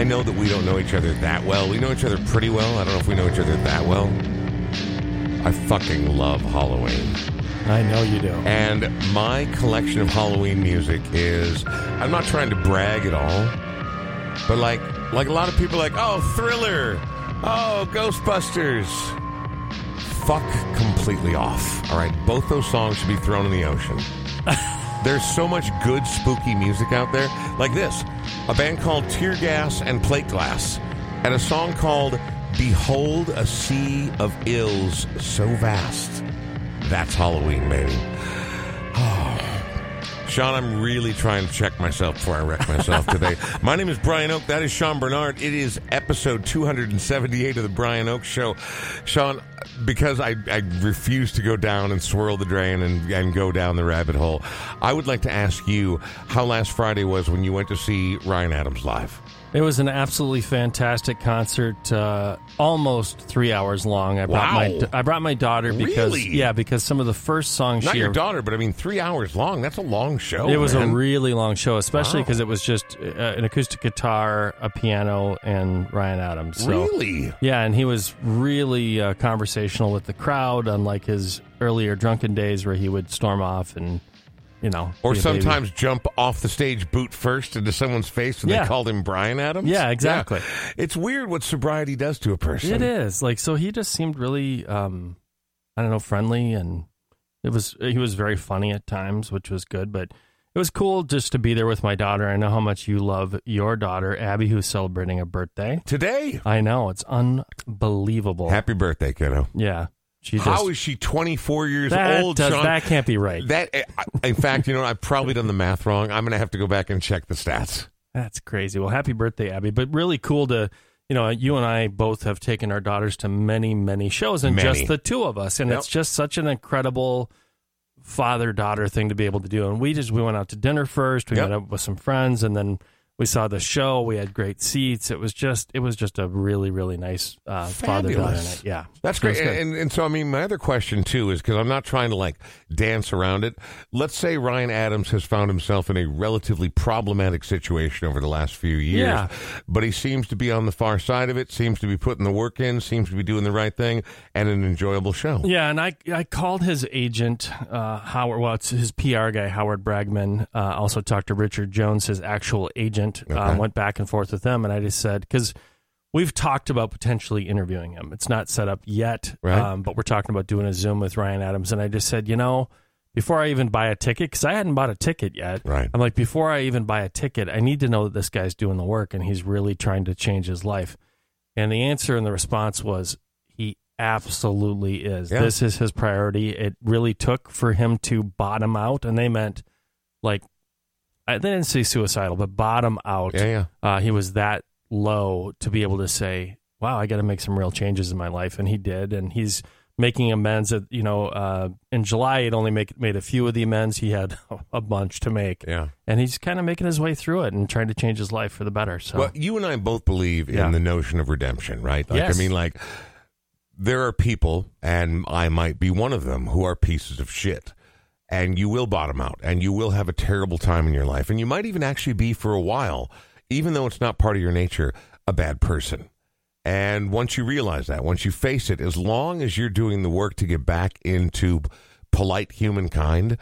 I know that we don't know each other that well. We know each other pretty well. I don't know if we know each other that well. I fucking love Halloween. I know you do. And my collection of Halloween music is I'm not trying to brag at all. But like like a lot of people like, "Oh, Thriller. Oh, Ghostbusters." Fuck completely off. All right, both those songs should be thrown in the ocean. There's so much good spooky music out there. Like this, a band called Tear Gas and Plate Glass, and a song called Behold a Sea of Ills So Vast. That's Halloween, baby. Sean, I'm really trying to check myself before I wreck myself today. My name is Brian Oak. That is Sean Bernard. It is episode 278 of the Brian Oak Show. Sean, because I, I refuse to go down and swirl the drain and, and go down the rabbit hole, I would like to ask you how last Friday was when you went to see Ryan Adams live. It was an absolutely fantastic concert, uh, almost three hours long. I brought Wow. my I brought my daughter because Really? yeah, because some of the first songs Not she your daughter, but I mean, three hours long. That's a long show. It was man. a really long show, especially Wow. because it was just uh, an acoustic guitar, a piano, and Ryan Adams. So, Really? Yeah, and he was really uh, conversational with the crowd, unlike his earlier drunken days where he would storm off and, you know, Or a baby. sometimes jump off the stage boot first into someone's face and Yeah. they called him Brian Adams? Yeah, exactly. It's weird what sobriety does to a person. It is like so. He just seemed really, um, I don't know, friendly, and it was he was very funny at times, which was good. But it was cool just to be there with my daughter. I know how much you love your daughter, Abby, who's celebrating a birthday. Today. I know it's unbelievable. Happy birthday, kiddo. yeah, she just How is she 24 years that old, does, Sean? that can't be right. That, eh, in fact, you know, I've probably done the math wrong. I'm going to have to go back and check the stats. That's crazy. Well, happy birthday, Abby! But really cool to. You know, you and I both have taken our daughters to many, many shows, and Many. just the two of us, and Yep. it's just such an incredible father daughter thing to be able to do. And we just we went out to dinner first. We Yep. met up with some friends, and then we saw the show. We had great seats. It was just it was just a really really nice uh, father daughter night. Yeah, That's great. And, and so, I mean, my other question, too, is because I'm not trying to like dance around it. Let's say Ryan Adams has found himself in a relatively problematic situation over the last few years, Yeah. but he seems to be on the far side of it, seems to be putting the work in, seems to be doing the right thing, and an enjoyable show. Yeah, and I I called his agent uh, Howard. Well, it's his PR guy Howard Bragman. Uh, also talked to Richard Jones, his actual agent. Okay. Um, went back and forth with them, and I just said because we've talked about potentially interviewing him. It's not set up yet, Right. um, but we're talking about doing a Zoom with Ryan Adams. And I just said, you know, before I even buy a ticket, because I hadn't bought a ticket yet. Right. I'm like, before I even buy a ticket, I need to know that this guy's doing the work and he's really trying to change his life. And the answer and the response was, he absolutely is. Yeah. This is his priority. It really took for him to bottom out, and they meant like, I, they didn't say suicidal, but bottom out. Yeah, yeah. Uh, he was that low to be able to say, "Wow, I got to make some real changes in my life," and he did, and he's making amends. At you know, uh, in July, he'd only make, made a few of the amends. He had a bunch to make, Yeah. and he's kind of making his way through it and trying to change his life for the better. So, Well, you and I both believe in Yeah. the notion of redemption, right? Like, Yes. I mean, like, there are people, and I might be one of them, who are pieces of shit. And you will bottom out, and you will have a terrible time in your life. And you might even actually be, for a while, even though it's not part of your nature, a bad person. And once you realize that, once you face it, as long as you're doing the work to get back into polite humankind,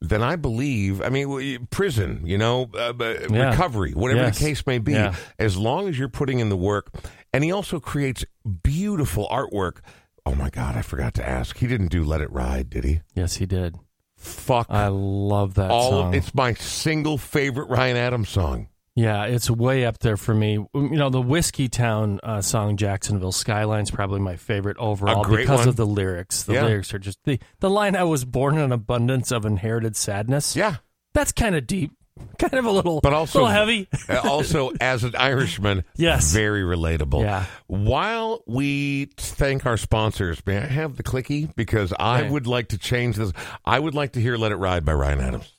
then I believe, I mean, prison, you know, uh, Yeah. recovery, whatever Yes. the case may be, Yeah. as long as you're putting in the work. And he also creates beautiful artwork. Oh my God, I forgot to ask. He didn't do Let It Ride, did he? yes, he did. Fuck. I love that all song. it's my single favorite Ryan Adams song. Yeah, it's way up there for me. You know, the Whiskeytown uh, song "Jacksonville Skyline's probably my favorite overall because one. of the lyrics. The Yeah. lyrics are just the the line "I was born in an abundance of inherited sadness." Yeah. that's kind of deep, kind of a little, But also little heavy. Uh, also, as an Irishman, Yes. very relatable. Yeah. While we thank our sponsors, may I have the clicky because I Right. would like to change this. I would like to hear "Let It Ride" by Ryan Adams.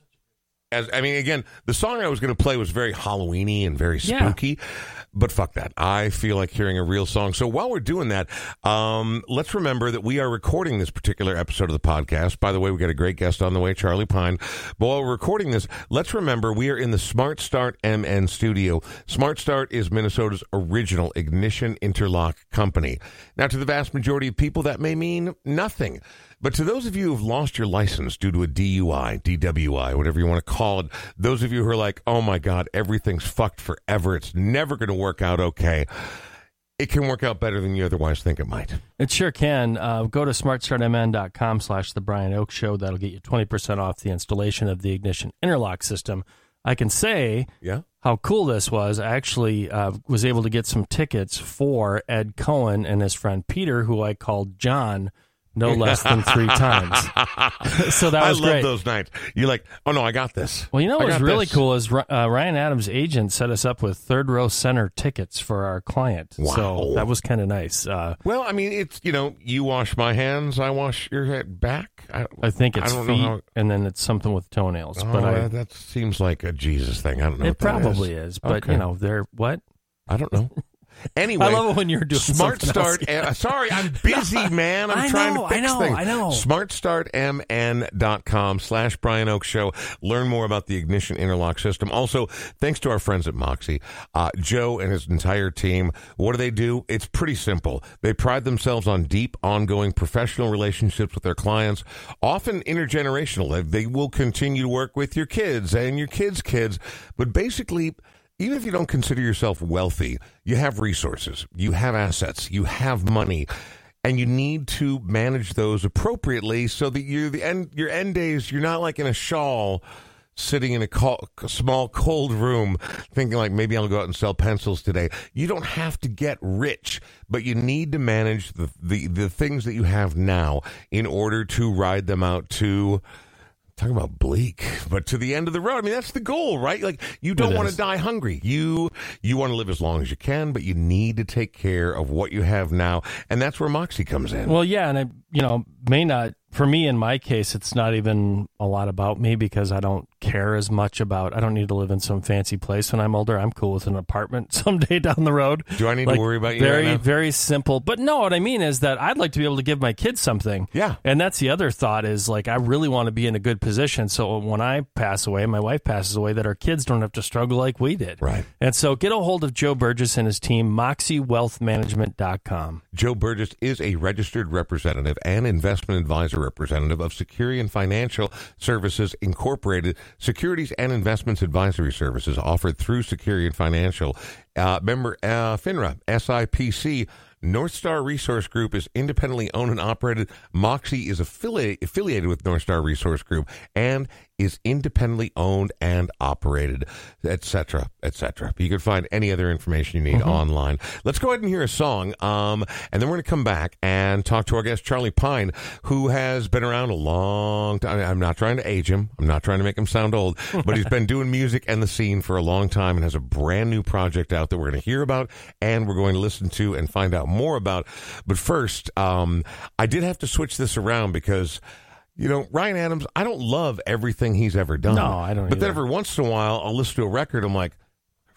As I mean, again, the song I was going to play was very Halloweeny and very Yeah. spooky, but fuck that. I feel like hearing a real song. So while we're doing that, um, let's remember that we are recording this particular episode of the podcast. By the way, we got a great guest on the way, Charlie Pine. But while we're recording this, let's remember we are in the Smart Start MN studio. Smart Start is Minnesota's original ignition interlock company. Now, to the vast majority of people, that may mean nothing. But to those of you who've lost your license due to a DUI, DWI, whatever you want to call it, those of you who are like, oh my God, everything's fucked forever, it's never going to work out okay, it can work out better than you otherwise think it might. It sure can. Uh, go to smartstartmn.com slash the Brian Oak Show. That'll get you 20% off the installation of the ignition interlock system. I can say Yeah? how cool this was. I actually uh, was able to get some tickets for Ed Cohen and his friend Peter, who I called John no less than three times. so that was I love great. those nights. You're like, oh no, I got this. Well, you know I what was really this. cool is uh, Ryan Adams' agent set us up with third row center tickets for our client. Wow. So that was kind of nice. Uh, Well, I mean, it's, you know, you wash my hands, I wash your head back. I, I think it's I feet, how. and then it's something with toenails. Oh, but I, that- seems like a Jesus thing. I don't know. it probably is. But Okay. you know, they're what? I don't know. Anyway, I love it when you're doing Smart. Start. uh, sorry, I'm busy, man. I'm I trying know, to fix I know, things. I know. SmartStartMN.com slash Brian Oak Show. Learn more about the ignition interlock system. Also, thanks to our friends at Moxie, uh, Joe and his entire team. What do they do? It's pretty simple. They pride themselves on deep, ongoing professional relationships with their clients, often intergenerational. They, they will continue to work with your kids and your kids' kids, but basically even if you don't consider yourself wealthy, you have resources, you have assets, you have money, and you need to manage those appropriately so that you the end your end days you're not like in a shawl sitting in a small cold room thinking like maybe I'll go out and sell pencils today. You don't have to get rich, but you need to manage the the, the things that you have now in order to ride them out to Talking about bleak, but to the end of the road. I mean, that's the goal, right? Like you don't want to die hungry. You you want to live as long as you can, but you need to take care of what you have now, and that's where Moxie comes in. Well, yeah, and I, you know, may not. For me, in my case, it's not even a lot about me because I don't care as much about. I don't need to live in some fancy place when I'm older. I'm cool with an apartment someday down the road. Do I need Like, to worry about you? Very, right very simple. But no, what I mean is that I'd like to be able to give my kids something. Yeah. And that's the other thought is like I really want to be in a good position. So when I pass away, my wife passes away, that our kids don't have to struggle like we did. Right. And so get a hold of Joe Burgess and his team, MoxieWealthManagement.com. Joe Burgess is a registered representative and investment advisor representative of Securian Financial Services Incorporated, securities and investments advisory services offered through Securian Financial. Uh, member uh, FINRA, SIPC. North Star Resource Group is independently owned and operated. Moxie is affiliate, affiliated with North Star Resource Group and is independently owned and operated, etc., etc. You can find any other information you need online. Let's go ahead and hear a song, um, and then we're going to come back and talk to our guest Charlie Pine, who has been around a long time. I'm not trying to age him. I'm not trying to make him sound old, but he's been doing music and the scene for a long time and has a brand new project out that we're going to hear about and we're going to listen to and find out more about. But first, um, I did have to switch this around because. You know, Ryan Adams, I don't love everything he's ever done. No, I don't But then every once in a while, I'll listen to a record. I'm like,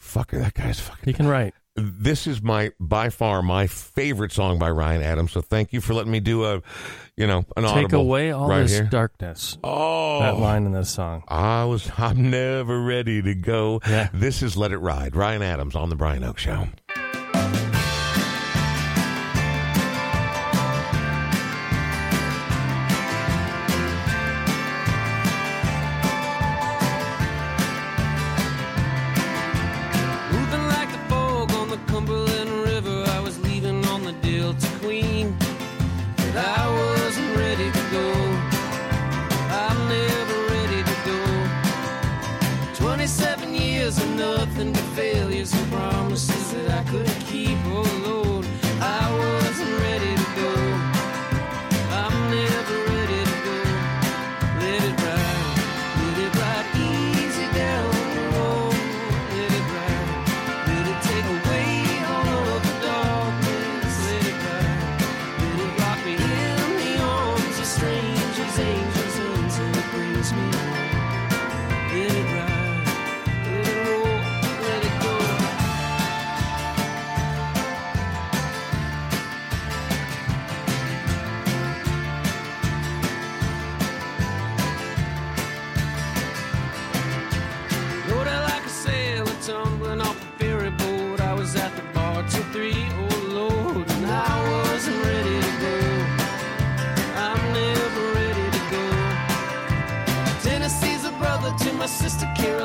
fucker, that guy's fucking. He can write. This is my, by far, my favorite song by Ryan Adams. So thank you for letting me do a, you know, an Take away all right this here. darkness. Oh, That line in this song. I was, I'm never ready to go. Yeah. This is Let It Ride. Ryan Adams on the Brian Oak Show. Sister Carolina,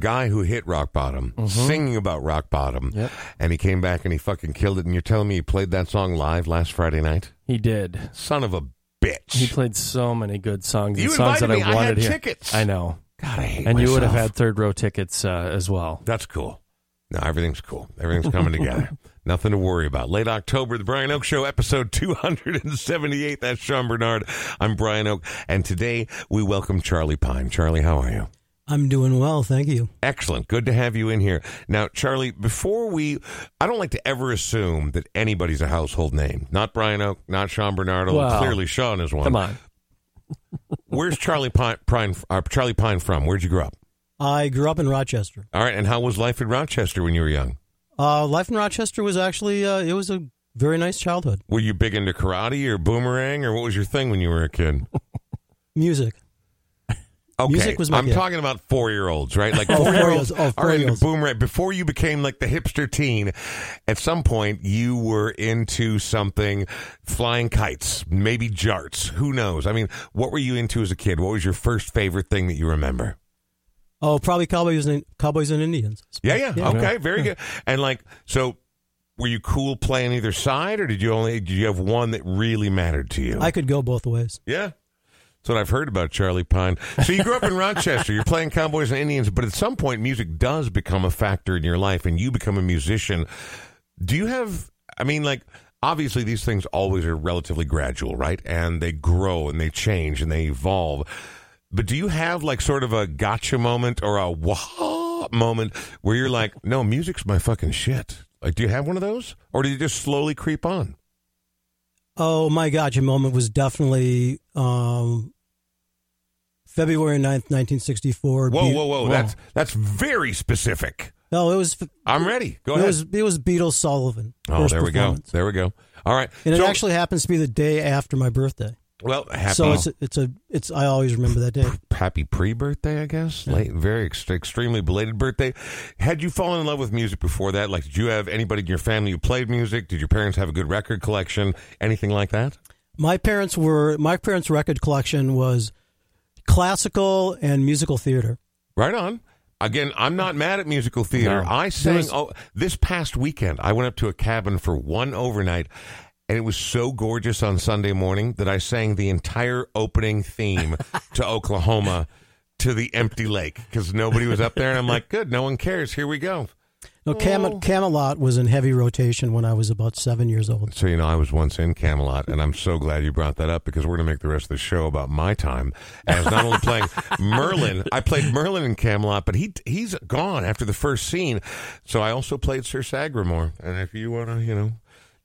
guy who hit rock bottom, singing about rock bottom, Yep. and he came back and he fucking killed it. And you're telling me he played that song live last Friday night? He did. Son of a bitch! He played so many good songs. You songs that me. I I wanted had here. tickets. I know. God, I hate And you would have had third row tickets uh, as well. That's cool. No, everything's cool. Everything's coming together. Nothing to worry about. Late October, the Brian Oak Show, episode 278. That's Sean Bernard. I'm Brian Oak. And today we welcome Charlie Pine. Charlie, how are you? I'm doing well, thank you. Excellent. Good to have you in here. Now, Charlie, before we, I don't like to ever assume that anybody's a household name. Not Brian Oak, not Sean Bernardo, Well, clearly, Sean is one. Come on. Where's Charlie Pine, Pine, uh, Charlie Pine from? Where'd you grow up? I grew up in Rochester. All right. And how was life in Rochester when you were young? Uh, life in Rochester was actually uh, it was a very nice childhood. Were you big into karate or boomerang, or what was your thing when you were a kid? Music. Okay, Music was my I'm kid. talking about four year olds, right? Like four year olds. Oh, are into four-year-olds. boomerang. Before you became like the hipster teen, at some point you were into something, flying kites, maybe jarts. Who knows? I mean, what were you into as a kid? What was your first favorite thing that you remember? Oh, probably cowboys and Cowboys and Indians. Yeah, yeah, Yeah. okay, very good. And like, so were you cool playing either side, or did you only did you have one that really mattered to you? I could go both ways. Yeah. That's what I've heard about Charlie Pine. So you grew up in Rochester. You're playing Cowboys and Indians, but at some point, music does become a factor in your life, and you become a musician. Do you have? I mean, like obviously these things always are relatively gradual, right? And they grow and they change and they evolve. But do you have like sort of a gotcha moment or a wah moment where you're like, no, music's my fucking shit? Like, do you have one of those, or do you just slowly creep on? Oh my God, your moment was definitely um, February 9th, 1964. Whoa, Be- whoa, whoa! That's that's very specific. No, it was I'm ready. Go ahead. it ahead. was it was Beatles Sullivan. Oh, there we go. There we go. All right. And it actually happens to be the day after my birthday. Well, happy, So it's a, it's a it's I always remember that day. happy pre-birthday, I guess. Late, very ex- extremely belated birthday. Had you fallen in love with music before that? Like, did you have anybody in your family who played music? Did your parents have a good record collection? Anything like that? My parents were my parents' record collection was classical and musical theater. Right on. Again, I'm not mad at musical theater. No. I sang was- oh, this past weekend. I went up to a cabin for one overnight, and it was so gorgeous on Sunday morning that I sang the entire opening theme to Oklahoma to the empty lake because nobody was up there, and I'm like, good, no one cares. Here we go. No, Cam- oh. Camelot was in heavy rotation when I was about seven years old. So you know, I was once in Camelot, and I'm so glad you brought that up because we're going to make the rest of the show about my time as not only playing Merlin. I played Merlin in Camelot, but he he's gone after the first scene. So I also played Sir Sagramore, and if you want to, you know.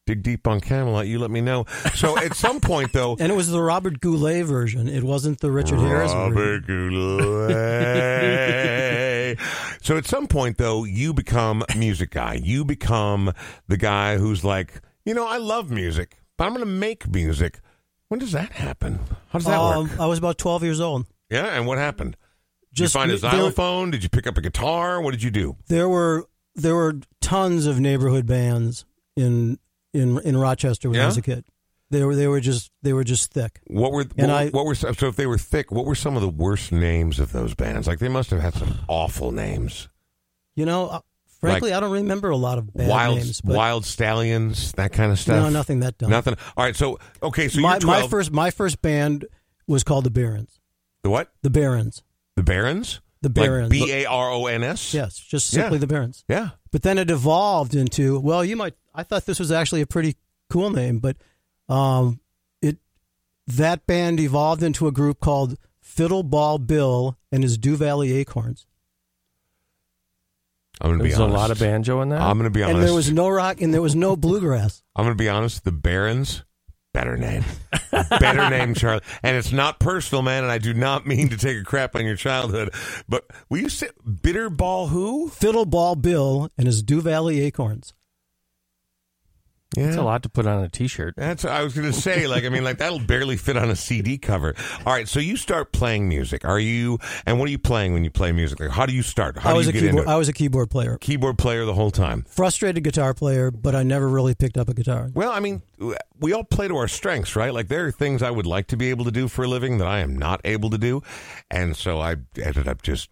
Dig deep on Camelot, you let me know. So at some point, though, And it was the Robert Goulet version. It wasn't the Richard Harris version. Robert Goulet. so at some point, though, you become a music guy. You become the guy who's like, you know, I love music, but I'm going to make music. When does that happen? How does that Um, work? I was about 12 years old. Yeah, and what happened? Did Just you find a xylophone? Did you pick up a guitar? What did you do? There were there were tons of neighborhood bands in in in Rochester when Yeah? I was a kid. They were they were just they were just thick. What were And were- I- what were so if they were thick? What were some of the worst names of those bands? Like they must have had some awful names. You know, uh, frankly, I don't remember a lot of bad wild names. But wild stallions, that kind of stuff. no, nothing that dumb. Nothing. All right. So okay. So my you're my first my first band was called the Barons. the what? The Barons. The Barons. The Barons. Like B A R O N S. yes, just Yeah. simply the Barons. Yeah. But then it evolved into well, you might. I thought this was actually a pretty cool name, but um, it that band evolved into a group called Fiddle Ball Bill and his Dew Valley Acorns. I'm gonna be honest. There's a lot of banjo in that. I'm gonna be honest. And there was no rock and there was no bluegrass. I'm gonna be honest. The Barons. Better name. Better name, Charlie. And it's not personal, man. And I do not mean to take a crap on your childhood. But will you say bitter ball who? Fiddle Ball Bill and his Dew Valley Acorns. Yeah. It's a lot to put on a T-shirt. That's what I was going to say. Like, I mean, like that'll barely fit on a CD cover. All right, so you start playing music. Are you? And what are you playing when you play music? Like, how do you start? How I do was you a get keyboard into it? I was a keyboard player. Keyboard player the whole time. Frustrated guitar player, but I never really picked up a guitar. Well, I mean, we all play to our strengths, right? Like there are things I would like to be able to do for a living that I am not able to do, and so I ended up just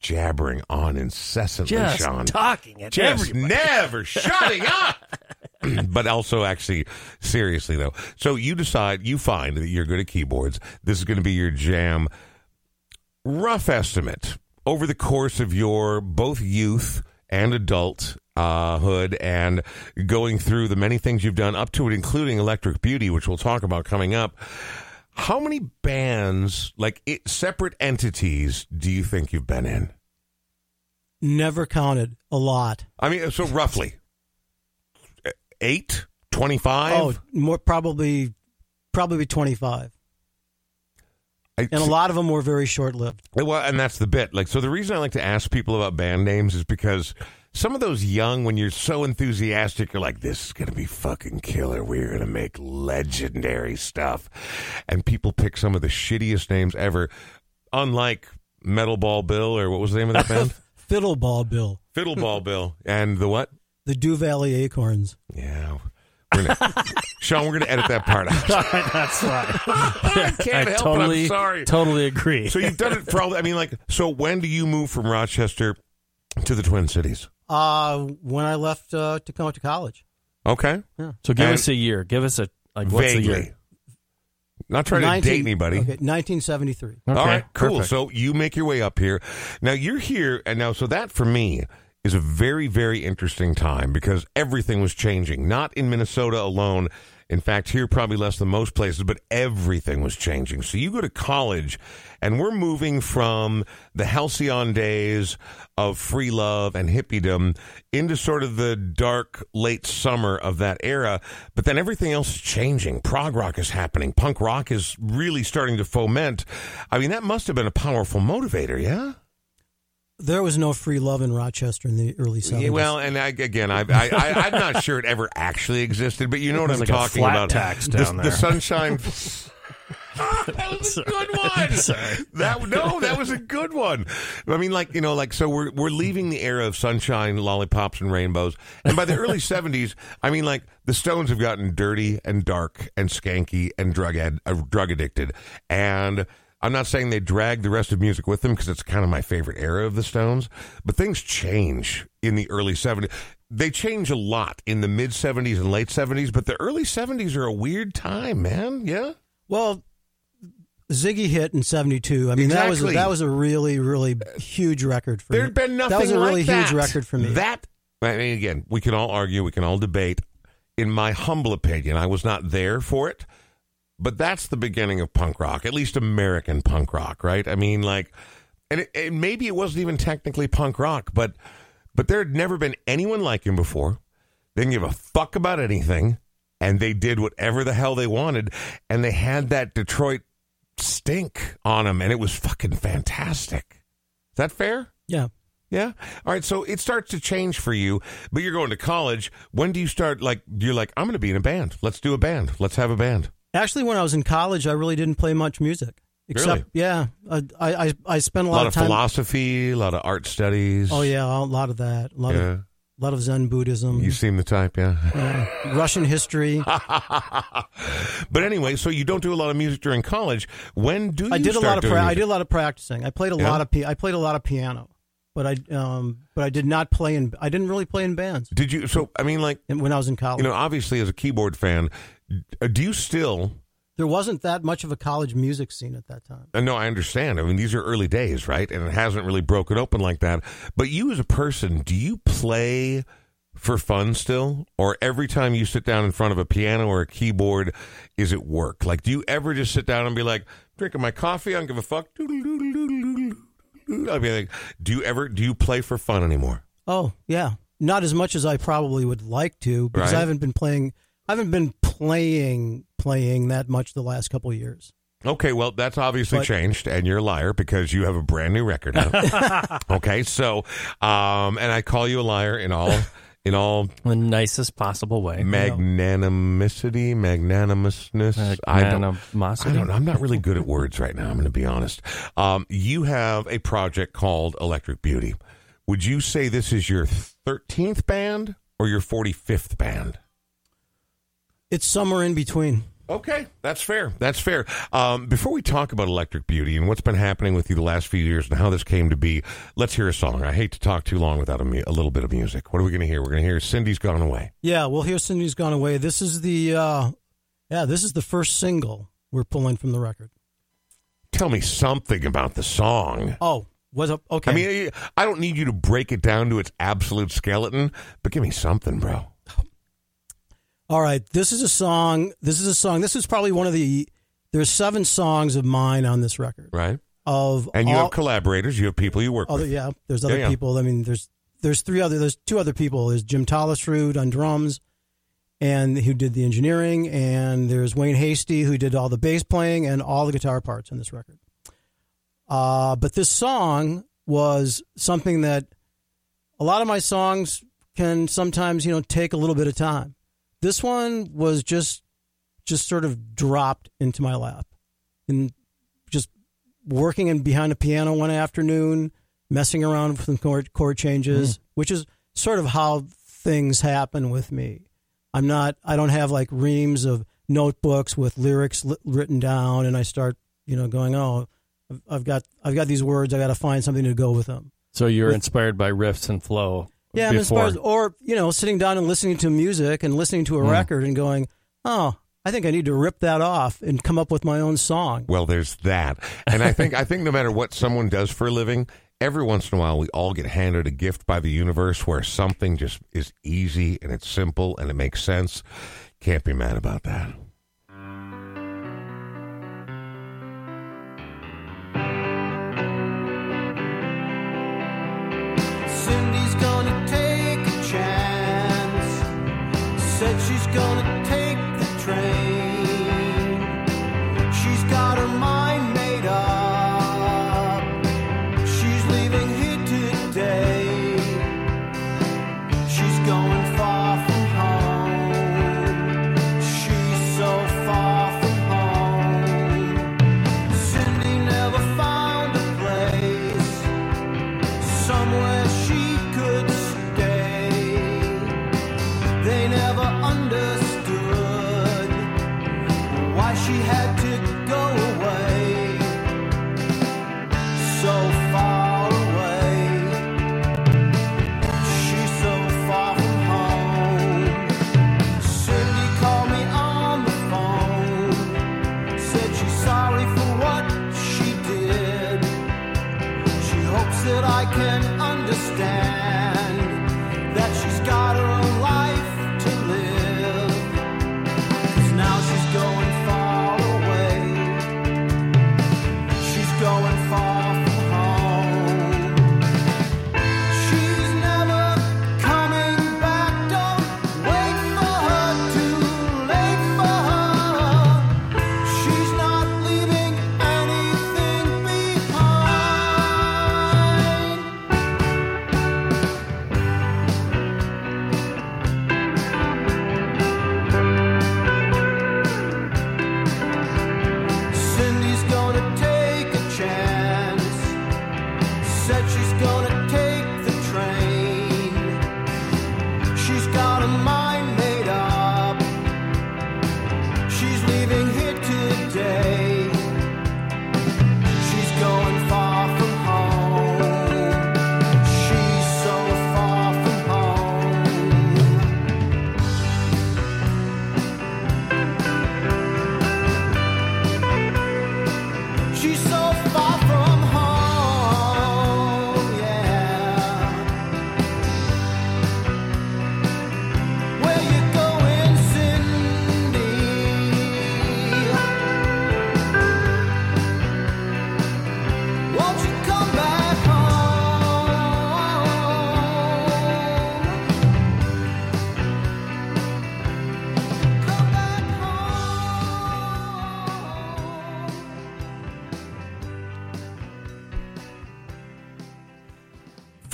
jabbering on incessantly, Just Sean. talking at just everybody. never shutting up. but also, actually, seriously though, so you decide, you find that you're good at keyboards. This is going to be your jam. Rough estimate over the course of your both youth and adult uh, hood and going through the many things you've done up to it, including Electric Beauty, which we'll talk about coming up. How many bands, like it, separate entities, do you think you've been in? Never counted a lot. I mean, so roughly eight, 25? Oh, more probably probably 25. I- And a lot of them were very short-lived. Well, and that's the bit. Like, so the reason I like to ask people about band names is because some of those young, when you're so enthusiastic, you're like, "This is gonna be fucking killer. We're gonna make legendary stuff," and people pick some of the shittiest names ever. Unlike Metal Ball Bill, or what was the name of that band? Fiddle Ball Bill, Fiddle Ball Bill, and the what? The Dew Valley Acorns. Yeah. We're gonna, Sean, we're going to edit that part out. That's right. I can't I help totally, it. I'm sorry. totally agree. So you've done it for all. I mean, like, so when do you move from Rochester to the Twin Cities? Uh, when I left uh, to come to college. Okay, Yeah. So give And- us a year. Give us a like. What's the vaguely. year? Not trying to 19 date anybody. Okay, 1973. Okay, All right, cool. perfect. So you make your way up here. Now you're here, and now so that for me is a very, very interesting time because everything was changing. Not in Minnesota alone. In fact, here probably less than most places, but everything was changing. So you go to college, and we're moving from the halcyon days of free love and hippiedom into sort of the dark late summer of that era. But then everything else is changing. Prog rock is happening. Punk rock is really starting to foment. I mean, that must have been a powerful motivator, yeah? There was no free love in Rochester in the early 70s. Yeah, well, and I, again, I, I, I, I'm not sure it ever actually existed, but you know what I'm like a talking flat about. tax the, down the there. sunshine. that was a good one. Sorry. That no, that was a good one. I mean, like you know, like so we're we're leaving the era of sunshine, lollipops, and rainbows, and by the early '70s, I mean like the Stones have gotten dirty and dark and skanky and drug ed, uh, drug addicted, and. I'm not saying they drag the rest of music with them because it's kind of my favorite era of the Stones, but things change in the early 70s. They change a lot in the mid 70s and late 70s, but the early 70s are a weird time, man. Yeah? Well, Ziggy hit in '72. I mean, that was Exactly. that was a really, really huge record for There'd me. been nothing That was a like really that. huge record for me. That I mean, again, we can all argue, we can all debate. In my humble opinion, I was not there for it, but that's the beginning of punk rock, at least American punk rock, right? I mean, like, and, it, and maybe it wasn't even technically punk rock, but but there had never been anyone like him before. They didn't give a fuck about anything, and they did whatever the hell they wanted, and they had that Detroit stink on them, and it was fucking fantastic. Is that fair? Yeah. Yeah. All right. So it starts to change for you, but you're going to college. When do you start? Like, you're like, I'm going to be in a band. Let's do a band. Let's have a band. Actually, when I was in college, I really didn't play much music. Except, Really? yeah, I, I I spent a A lot, lot of time. philosophy, a lot of art studies. Oh yeah, a lot of that. A lot Yeah. of a lot of Zen Buddhism, You seem the type, yeah. uh, Russian history. but anyway, so you don't do a lot of music during college. When do you I did a lot of pra- I did a lot of practicing. I played a Yeah? lot of pi- I played a lot of piano, but I um but I did not play in I didn't really play in bands Did you? So I mean, like when I was in college. you know, obviously as a keyboard fan, uh, do you still? there wasn't that much of a college music scene at that time. Uh, no, I understand. I mean, these are early days, right? And it hasn't really broken open like that. But you, as a person, do you play for fun still, or every time you sit down in front of a piano or a keyboard, is it work? Like, do you ever just sit down and be like, drinking my coffee, I don't give a fuck. I mean, like, do you ever do you play for fun anymore? Oh yeah, not as much as I probably would like to because Right. I haven't been playing. I haven't been playing playing that much the last couple of years. Okay, well, that's obviously But- changed, and you're a liar because you have a brand new record now. okay, so, um, and I call you a liar in all in all the nicest possible way. magnanimity, magnanimousness. I don't, I don't know. I'm not really good at words right now. I'm going to be honest. Um, you have a project called Electric Beauty. Would you say this is your 13th band or your 45th band? It's somewhere in between. Okay, that's fair. That's fair. Um, before we talk about Electric Beauty and what's been happening with you the last few years and how this came to be, let's hear a song. I hate to talk too long without a, mu- a little bit of music. What are we going to hear? We're going to hear Cindy's Gone Away. Yeah, well, here Cindy's gone away. This is the uh, yeah, this is the first single we're pulling from the record. Tell me something about the song. Oh, was okay. I mean, I don't need you to break it down to its absolute skeleton, but give me something, bro. All right, this is a song. This is a song. This is probably one of the. There's seven songs of mine on this record. Right? Of And you all, have collaborators. You have people you work other, with. yeah. There's other Yeah, yeah. people. I mean, there's there's three other. There's two other people. There's Jim Tollisrud on drums, and who did the engineering, and there's Wayne Hasty who did all the bass playing and all the guitar parts on this record. Uh, but this song was something that a lot of my songs can sometimes you know take a little bit of time. This one was just just sort of dropped into my lap, and just working in behind a piano one afternoon, messing around with some chord, chord changes, mm-hmm. which is sort of how things happen with me. I'm not. I don't have like reams of notebooks with lyrics li- written down, and I start you know going, oh, I've, I've got I've got these words. I got to find something to go with them. So you're With- inspired by riffs and flow. Yeah, before. inspired, or you know, sitting down and listening to music and listening to a hmm. record and going, oh, I think I need to rip that off and come up with my own song. Well, there's that. And I think I think no matter what someone does for a living, every once in a while we all get handed a gift by the universe where something just is easy and it's simple and it makes sense. Can't be mad about that. Cindy's gonna take a chance. Said she's gonna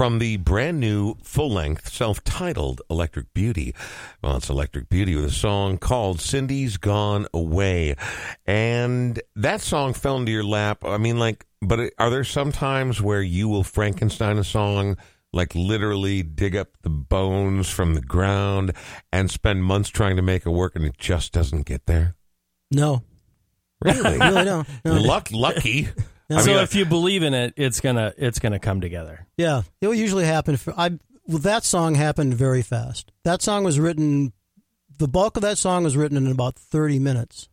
from the brand new full length, self titled Electric Beauty. Well, it's Electric Beauty with a song called Cindy's Gone Away. And that song fell into your lap. I mean, like, but are there some times where you will Frankenstein a song? Like literally dig up the bones from the ground and spend months trying to make it work and it just doesn't get there? No, Really? really no. no. Luck, lucky. I so mean, if you believe in it, it's gonna it's gonna come together. Yeah, it will usually happen. For, I well, that song happened very fast. That song was written. The bulk of that song was written in about thirty minutes.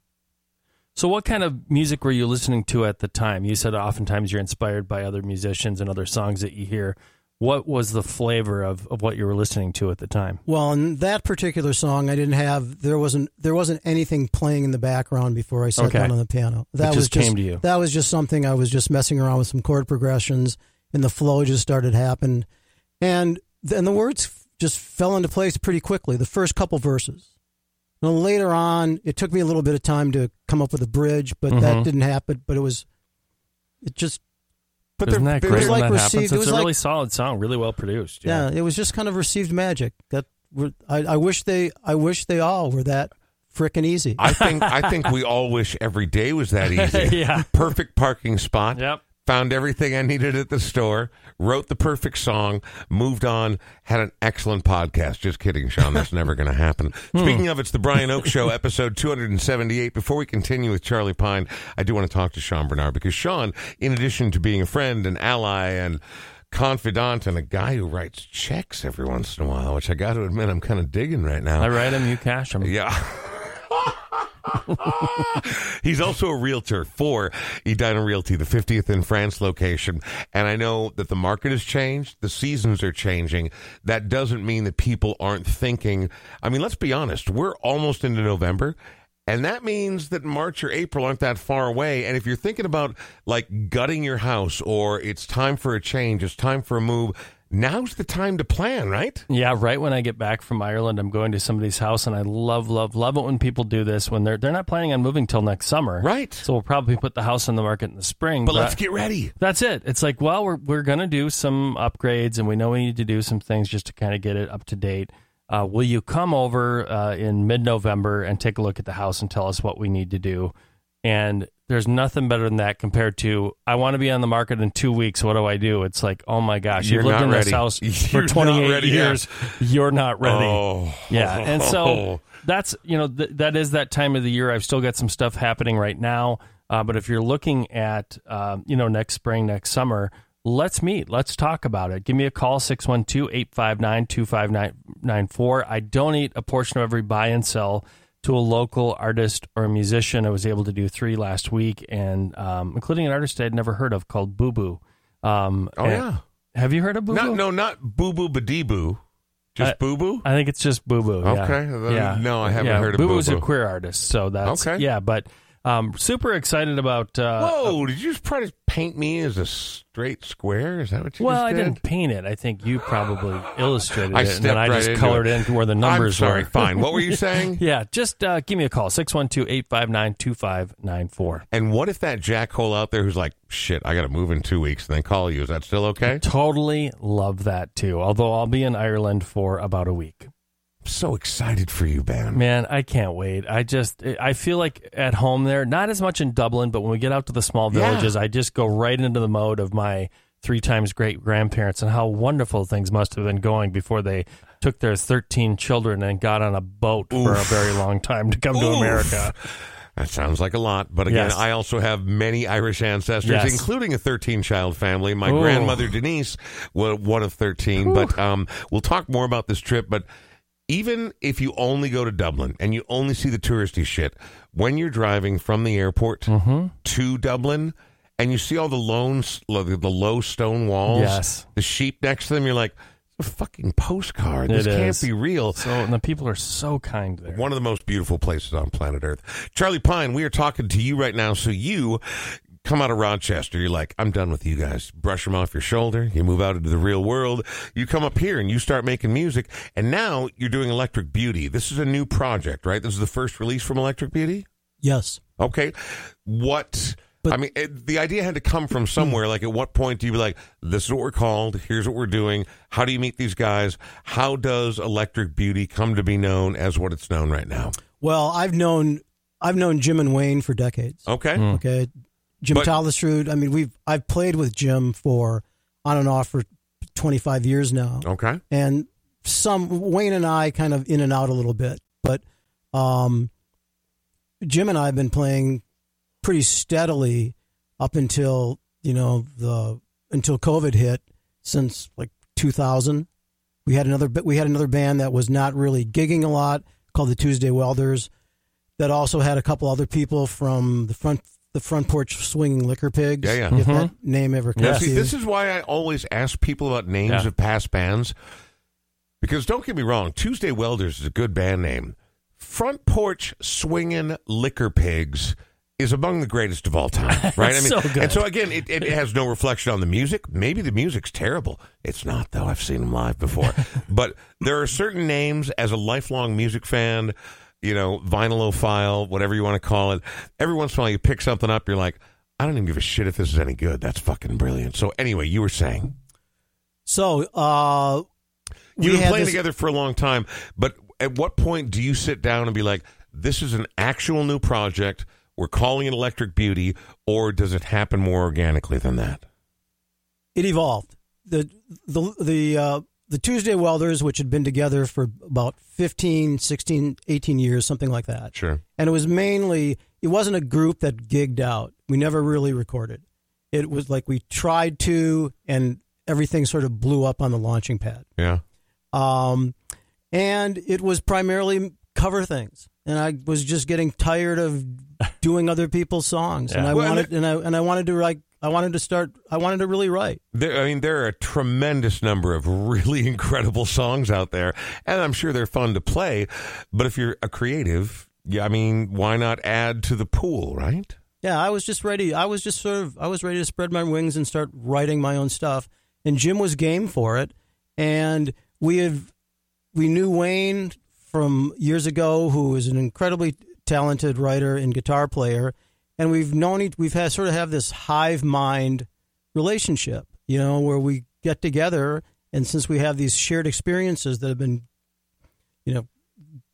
So, what kind of music were you listening to at the time? You said oftentimes you're inspired by other musicians and other songs that you hear. What was the flavor of, of what you were listening to at the time? Well, in that particular song, I didn't have there wasn't there wasn't anything playing in the background before I sat Okay. down on the piano. That was just came to you. That was just something I was just messing around with some chord progressions, and the flow just started happening, and then the words just fell into place pretty quickly. The first couple verses. Now, later on, it took me a little bit of time to come up with a bridge, but Mhm. that didn't happen. But it was, it just but Isn't they're that it was when like that received- happens? it It's was a like- really solid song, really well produced. yeah, it was just kind of received magic. That I, I wish they I wish they all were that frickin' easy. I think I think we all wish every day was that easy. yeah. Perfect parking spot. Yep. Found everything I needed at the store. Wrote the perfect song. Moved on. Had an excellent podcast. Just kidding, Sean. That's never going to happen. Hmm. Speaking of, it's the Brian Oak Show, episode 278. Before we continue with Charlie Pine, I do want to talk to Sean Bernard because Sean, in addition to being a friend, an ally, and confidant, and a guy who writes checks every once in a while, which I got to admit I'm kind of digging right now. I write them, you cash them. Yeah. He's also a realtor for Edina Realty, the 50th and France location. And I know that the market has changed, the seasons are changing. That doesn't mean that people aren't thinking. I mean, let's be honest, we're almost into November. And that means that March or April aren't that far away. And if you're thinking about like gutting your house or it's time for a change, it's time for a move, now's the time to plan, right? Yeah, right when I get back from Ireland, I'm going to somebody's house, and I love, love, love it when people do this when they're they're not planning on moving till next summer. Right. So we'll probably put the house on the market in the spring. But let's get ready. That's it. It's like, well, we're we're gonna do some upgrades, and we know we need to do some things just to kind of get it up to date. Uh, will you come over uh, in mid-November and take a look at the house and tell us what we need to do? And there's nothing better than that compared to I want to be on the market in two weeks. What do I do? It's like, oh my gosh, You're you've lived in this ready. house You're for not 28 ready, yeah. years. You're not ready. Oh. Yeah, and so that's you know th- that is that time of the year. I've still got some stuff happening right now, uh, but if you're looking at uh, you know next spring, next summer, let's meet. Let's talk about it. Give me a call 612-859-2594. I donate a portion of every buy and sell to a local artist or musician. I was able to do three last week, and um, including an artist I'd never heard of called Boo Boo. Um, Oh, yeah. Have you heard of Boo Boo? No, not Boo Boo Badee Just I- Boo Boo? I think it's just Boo Boo. Yeah. Okay, Yeah. no, I haven't yeah. heard of Boo Boo Boo's a queer artist, so that's Okay. Yeah, but um, super excited about. Uh, Whoa, did you just try to paint me as a straight square? Is that what you well, I did? didn't paint it. I think you probably illustrated I it, and then I right just colored it. in where the numbers I'm sorry, were. fine. What were you saying? yeah, just uh, give me a call 612-859-2594. And what if that jackhole out there who's like, shit, I got to move in two weeks and then call you? Is that still okay? Totally love that too. Although I'll be in Ireland for about a week. I'm so excited for you, Ben. Man, I can't wait. I just I feel like at home there, not as much in Dublin, but when we get out to the small Yeah. villages, I just go right into the mode of my three times great grandparents and how wonderful things must have been going before they took their 13 children and got on a boat for a very long time to come to America. That sounds like a lot. But again, Yes. I also have many Irish ancestors, Yes. including a 13 child family. My Ooh. grandmother, Denise, was one of 13. But um, we'll talk more about this trip. But even if you only go to Dublin and you only see the touristy shit, when you're driving from the airport Mm-hmm. to Dublin and you see all the lone, the low stone walls, Yes. the sheep next to them, you're like, a fucking postcard. It This can't is. be real. So and the people are so kind there. One of the most beautiful places on planet Earth. Charlie Pine, we are talking to you right now. So you come out of Rochester. You're like, I'm done with you guys. Brush them off your shoulder. You move out into the real world. You come up here and you start making music. And now you're doing Electric Beauty. This is a new project, right? This is the first release from Electric Beauty? yes. Okay. What But- I mean, it, the idea had to come from somewhere. Like, at what point do you be like, "This is what we're called. Here's what we're doing. How do you meet these guys? How does Electric Beauty come to be known as what it's known right now?" Well, I've known I've known Jim and Wayne for decades. Okay, hmm. Okay, Jim But-. I mean, we've I've played with Jim for on and off for 25 years now, okay, and some Wayne and I kind of in and out a little bit, but um, Jim and I have been playing pretty steadily up until you know the until COVID hit since like 2000. We had another we had another band that was not really gigging a lot called the Tuesday Welders that also had a couple other people from the front the front porch swinging liquor pigs. Yeah, yeah. If that mm-hmm. name ever comes Now, to see, this is why I always ask people about names Yeah. of past bands. Because don't get me wrong, Tuesday Welders is a good band name. Front Porch Swinging Liquor Pigs is among the greatest of all time, right? It's so good. and so again, it, it has no reflection on the music. Maybe the music's terrible. It's not, though. I've seen them live before. but there are certain names as a lifelong music fan, you know, vinylophile, whatever you want to call it. Every once in a while, you pick something up, you're like, I don't even give a shit if this is any good. That's fucking brilliant. So anyway, you were saying. so uh, You've been playing this- together for a long time, but at what point do you sit down and be like, "This is an actual new project. We're calling it Electric Beauty," or does it happen more organically than that? it evolved. The the the uh, the Tuesday Welders, which had been together for about 15, 16, 18 years, something like that. Sure. And it was mainly it wasn't a group that gigged out. We never really recorded. It was like we tried to and everything sort of blew up on the launching pad. Yeah. Um, and it was primarily cover things. And I was just getting tired of doing other people's songs. And I Well, wanted and I and I wanted to write I wanted to start I wanted to really write. There, I mean, there are a tremendous number of really incredible songs out there, and I'm sure they're fun to play. But if you're a creative, yeah, I mean, why not add to the pool, right? Yeah, I was just ready. I was just sort of I was ready to spread my wings and start writing my own stuff. And Jim was game for it. And we have we knew Wayne from years ago, who is an incredibly talented writer and guitar player. And we've known each, we've had sort of have this hive mind relationship, you know, where we get together and since we have these shared experiences that have been, you know,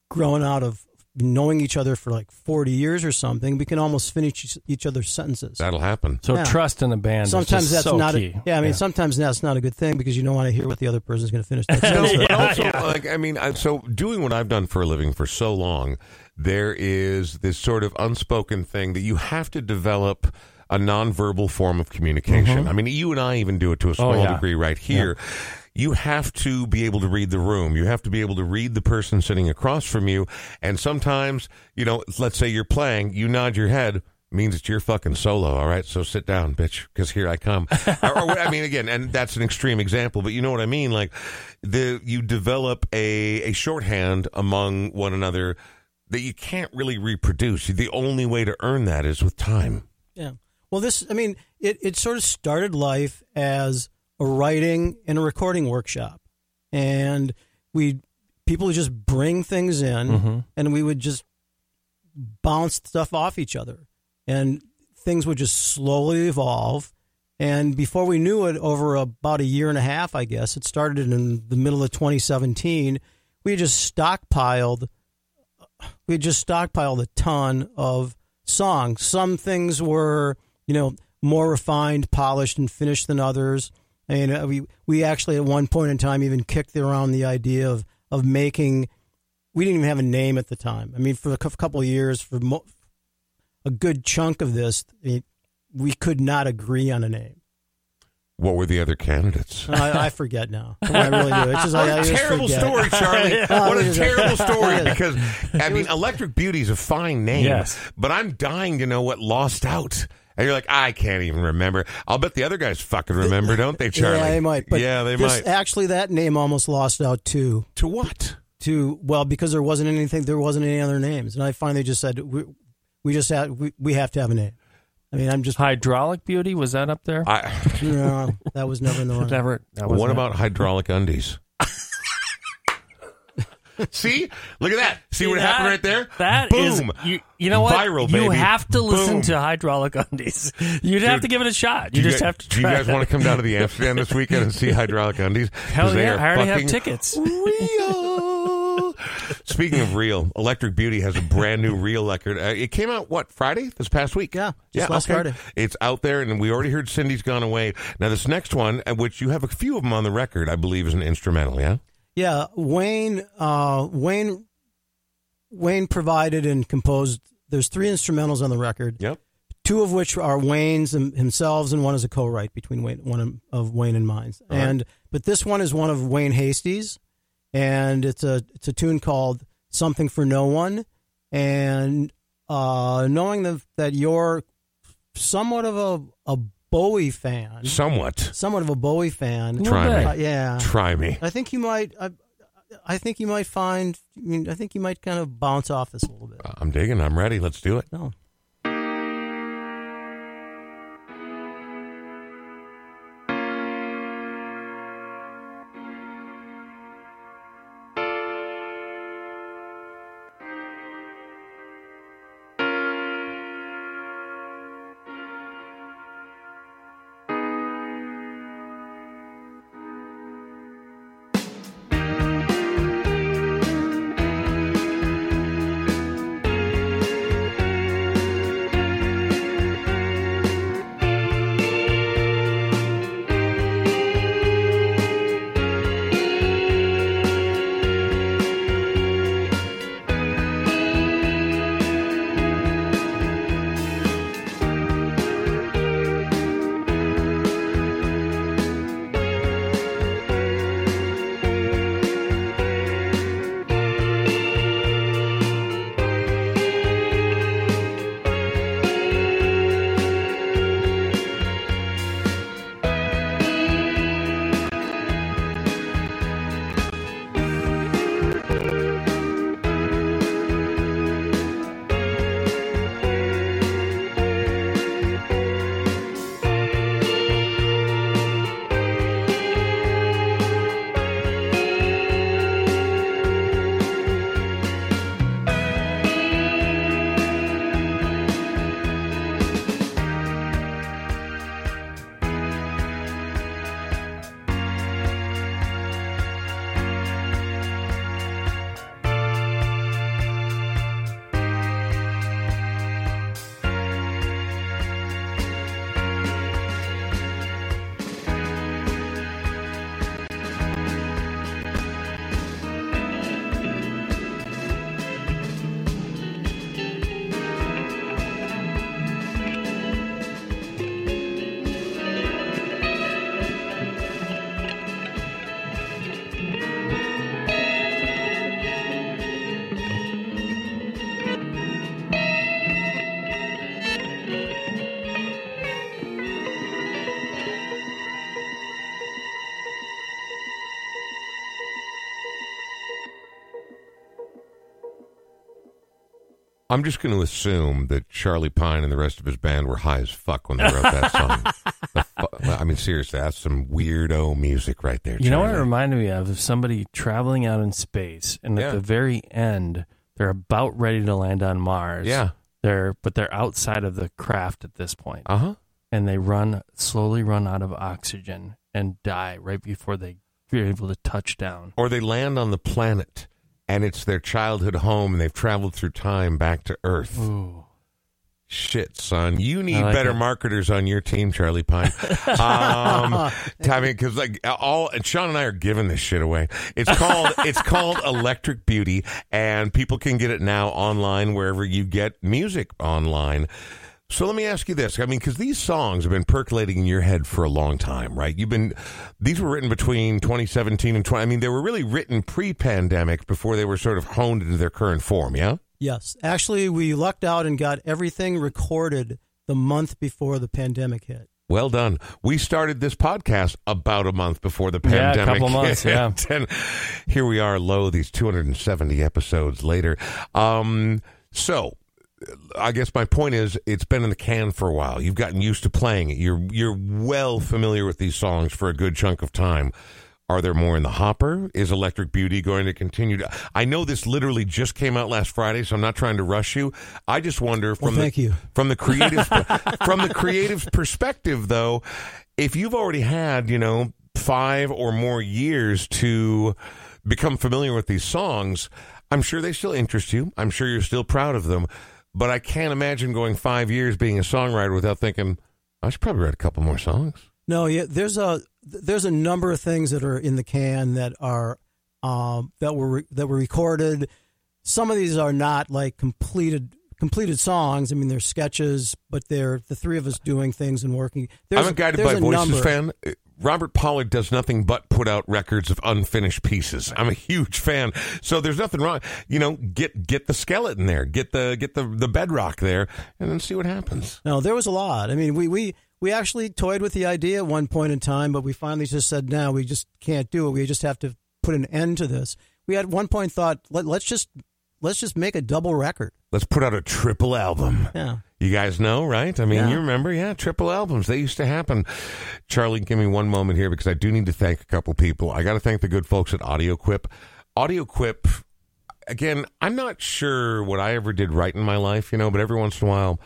growing out of knowing each other for like 40 years or something, we can almost finish each- each other's sentences. That'll happen. So Yeah. trust in a band. Sometimes is that's so not key. a, yeah, I mean sometimes that's not a good thing because you don't want to hear what the other person's going to finish that No, sentence with. but also, like, I mean, I, so doing what I've done for a living for so long, there is this sort of unspoken thing that you have to develop a nonverbal form of communication. I mean, you and I even do it to a small Mm-hmm. Oh, yeah. degree right here. You have to be able to read the room. You have to be able to read the person sitting across from you. And sometimes, you know, let's say you're playing, you nod your head means it's your fucking solo. All right, so sit down, bitch, because here I come. or, or, I mean, again, and that's an extreme example, but you know what I mean. Like the you develop a a shorthand among one another that you can't really reproduce. The only way to earn that is with time. Yeah. Well, this, I mean, it, it sort of started life as a writing and a recording workshop. And we, people would just bring things in mm-hmm. and we would just bounce stuff off each other. And things would just slowly evolve. And before we knew it, over about a year and a half, I guess, it started in the middle of 2017, we had just stockpiled we just stockpiled a ton of songs. Some things were, you know, more refined, polished, and finished than others. And uh, we we actually at one point in time even kicked around the idea of of making. We didn't even have a name at the time. I mean, for a couple of years, for mo- a good chunk of this, it, we could not agree on a name. What were the other candidates? I, I forget now. I really do. It's just, I, I What a just terrible forget. story, Charlie. Oh, what a terrible story. Because I mean, Electric Beauty is a fine name, Yes. but I'm dying to know what lost out. And you're like, I can't even remember. I'll bet the other guys fucking remember, don't they, Charlie? Yeah, they might. But yeah, they this, might. Actually, that name almost lost out too. to what? to well because there wasn't anything there wasn't any other names and i finally just said we, we just had we, we have to have a name i mean i'm just Hydraulic Beauty was that up there? I, no, that was never in the running Never. That was what not- about hydraulic undies? See? Look at that. See, what that- happened right there? That Boom. is- you, you know what? Viral, baby. You have to listen Boom. to hydraulic undies. You'd have to give it a shot. Do You, just guys- have to Do you guys it. want to come down to the Amsterdam this weekend and see hydraulic undies? Hell yeah! I already have tickets. Real. Speaking of real, Electric Beauty has a brand new real record. Uh, it came out what Friday this past week? Yeah, just last Friday. It's out there, and we already heard Cindy's Gone Away. Now this next one, uh, which you have a few of them on the record, I believe, is an instrumental. Yeah. Yeah, Wayne. Uh, Wayne. Wayne provided and composed. There's three instrumentals on the record. Yep. Two of which are Wayne's himself, and one is a co-write between Wayne, one of Wayne and mine. Right. And but this one is one of Wayne Hasty's, and it's a it's a tune called "Something for No One." And uh, knowing that that you're somewhat of a a Bowie fan, Somewhat. somewhat of a Bowie fan, Try me. uh, yeah, Try me. I think you might. I, I think you might find. I mean, I think you might kind of bounce off this a little bit. I'm digging. I'm ready. Let's do it. No. I'm just going to assume that Charlie Pine and the rest of his band were high as fuck when they wrote that song. Fu- I mean, seriously, that's some weirdo music right there. You know what it Charlie. reminded me of? Of somebody traveling out in space, and Yeah. at the very end, they're about ready to land on Mars. Yeah. They're but they're outside of the craft at this point, Uh huh. and they run slowly run out of oxygen and die right before they are able to touch down. Or they land on the planet and it's their childhood home and they've traveled through time back to Earth. Ooh. Shit, son, you need like better it. marketers on your team, Charlie Pine. um, I mean, because like all and Sean and I are giving this shit away. It's called it's called Electric Beauty, and people can get it now online wherever you get music online. So let me ask you this: I mean, because these songs have been percolating in your head for a long time, right? You've been these were written between 2017 and 20. I mean, they were really written pre-pandemic before they were sort of honed into their current form. Yeah. Yes, actually, we lucked out and got everything recorded the month before the pandemic hit. Well done. We started this podcast about a month before the pandemic. Yeah, a pandemic. couple months, hit. yeah. and here we are, lo these 270 episodes later. Um, so, I guess my point is, it's been in the can for a while. You've gotten used to playing it. You're you're well familiar with these songs for a good chunk of time. Are there more in the hopper? Is Electric Beauty going to continue to? I know this literally just came out last Friday, so I'm not trying to rush you. I just wonder from Well, thank the you. from the creative from the creative perspective, though, if you've already had you know five or more years to become familiar with these songs, I'm sure they still interest you. I'm sure you're still proud of them, but I can't imagine going five years being a songwriter without thinking I should probably write a couple more songs. No, yeah, there's a there's a number of things that are in the can that are um, that were re- that were recorded. Some of these are not like completed completed songs. I mean, they're sketches, but they're the three of us doing things and working. There's, I'm a Guided by a Voices number. fan. Robert Pollard does nothing but put out records of unfinished pieces. I'm a huge fan. So there's nothing wrong. You know, get get the skeleton there, get the get the the bedrock there, and then see what happens. No, there was a lot. I mean, we we we actually toyed with the idea at one point in time, but we finally just said, no, we just can't do it. We just have to put an end to this. We at one point thought, Let, let's just let's just make a double record. Let's put out a triple album. Yeah. You guys know, right? I mean, Yeah. you remember, yeah, triple albums. They used to happen. Charlie, give me one moment here because I do need to thank a couple people. I got to thank the good folks at AudioQuip. AudioQuip, again, I'm not sure what I ever did right in my life, you know, but every once in a while,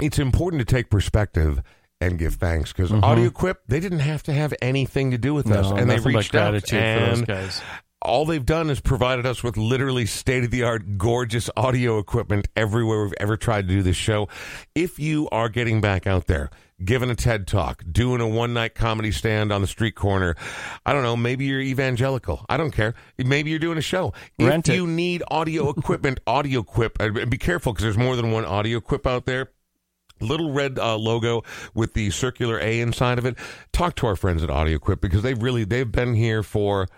it's important to take perspective and give thanks because mm-hmm. AudioQuip, they didn't have to have anything to do with us, No, and they reached out. for those and guys. All they've done is provided us with literally state of the art, gorgeous audio equipment everywhere we've ever tried to do this show. If you are getting back out there, giving a TED talk, doing a one night comedy stand on the street corner, I don't know, maybe you're evangelical. I don't care. Maybe you're doing a show. Rent if it. you need audio equipment, audio quip, uh, be careful because there's more than one audio quip out there little red uh, logo with the circular A inside of it. Talk to our friends at Audio AudioQuip because they've really they've been here for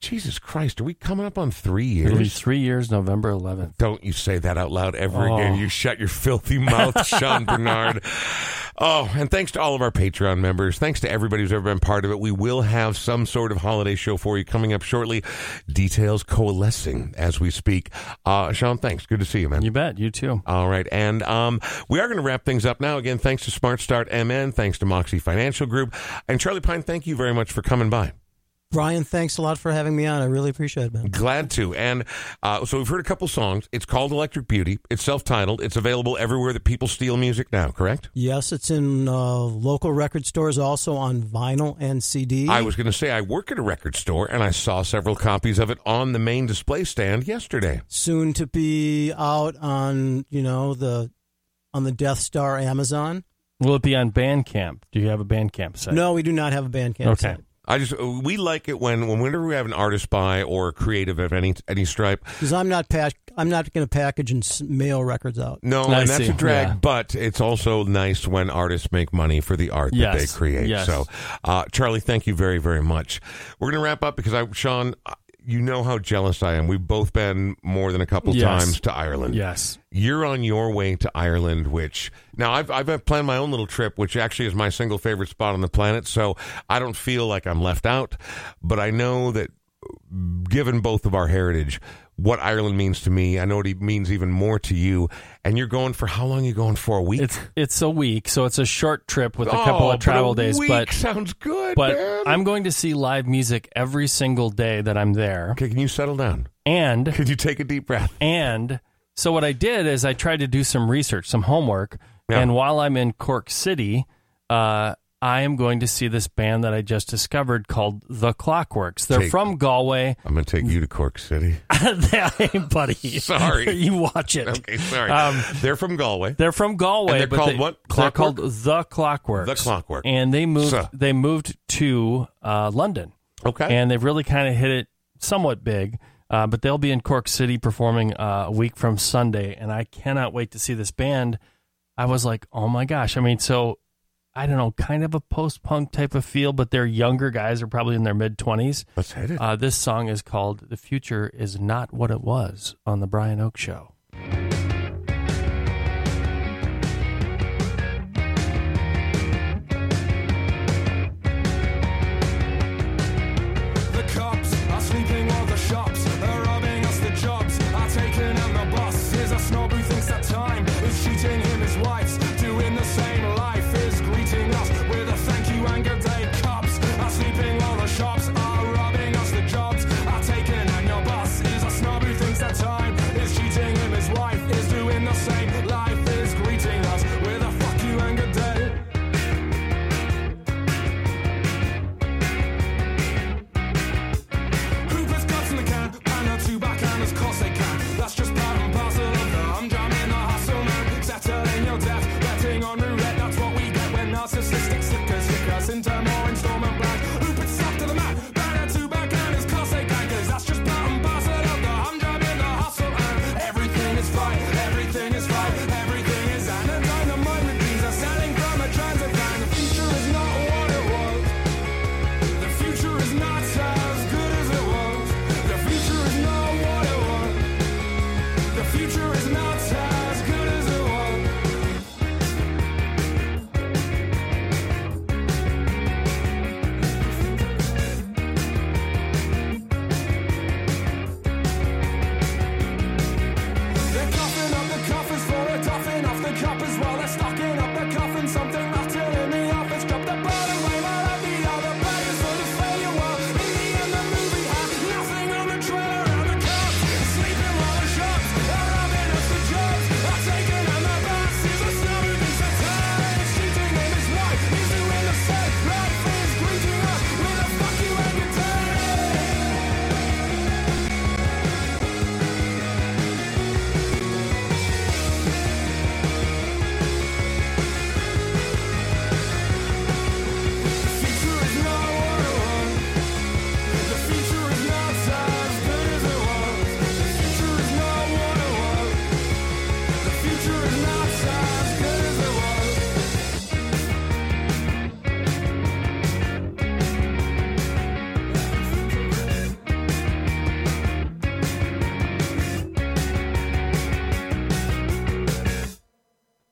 Jesus Christ. Are we coming up on three It'll be years? three years, November 11th. Don't you say that out loud ever Oh. again. You shut your filthy mouth, Sean Bernard. Oh, and thanks to all of our Patreon members. Thanks to everybody who's ever been part of it. We will have some sort of holiday show for you coming up shortly. Details coalescing as we speak. Uh, Sean, thanks. Good to see you, man. You bet. You too. All right. And um, we are going to wrap things up now. Again, thanks to Smart Start MN, thanks to Moxie Financial Group. And Charlie Pine, thank you very much for coming by. Brian, thanks a lot for having me on. I really appreciate it, man. Glad to. And uh, so we've heard a couple songs. It's called Electric Beauty. It's self titled. It's available everywhere that people steal music now, correct? Yes, it's in uh, local record stores, also on vinyl and CD. I was going to say, I work at a record store and I saw several copies of it on the main display stand yesterday. soon to be out on you know the on the Death Star Amazon. Will it be on Bandcamp? Do you have a Bandcamp site? No, we do not have a Bandcamp Okay. site I just we like it when whenever we have an artist by or a creative of any any stripe. because I'm not pack I'm not going to package and mail records out. No, I and that's see. a drag, Yeah. but it's also nice when artists make money for the art that they create. Yes. So, uh, Charlie, thank you very, very much. We're going to wrap up because I, Sean, you know how jealous I am. We've both been more than a couple Yes. times to Ireland. Yes. You're on your way to Ireland, which now I've I've planned my own little trip, which actually is my single favorite spot on the planet. So I don't feel like I'm left out, but I know that given both of our heritage, what Ireland means to me, I know it means even more to you. And you're going for how long? Are you going for a week? It's it's a week, so it's a short trip with a Oh, couple but of travel a days. But sounds good, but man. I'm going to see live music every single day that I'm there. okay. Can you settle down? And Could you take a deep breath? and so what I did is I tried to do some research, some homework, Yeah. and while I'm in Cork City, uh, I am going to see this band that I just discovered called The Clockworks. They're Take- from Galway. I'm going to take you to Cork City. hey, buddy. Sorry. you watch it. Okay, sorry. Um, they're from Galway. They're from Galway. And they're called they- what? They're called The Clockworks. The Clockwork. And they moved. So- They moved to uh, London, Okay. and they've really kind of hit it somewhat big. Uh, but they'll be in Cork City performing uh, a week from Sunday, and I cannot wait to see this band. I was like, oh my gosh! I mean, so I don't know, kind of a post punk type of feel, but they're younger guys. They're probably in their mid twenties. Let's hit it. Uh, this song is called "The Future Is Not What It Was" on the Brian Oake Show. in turmoil oh, and storm oh.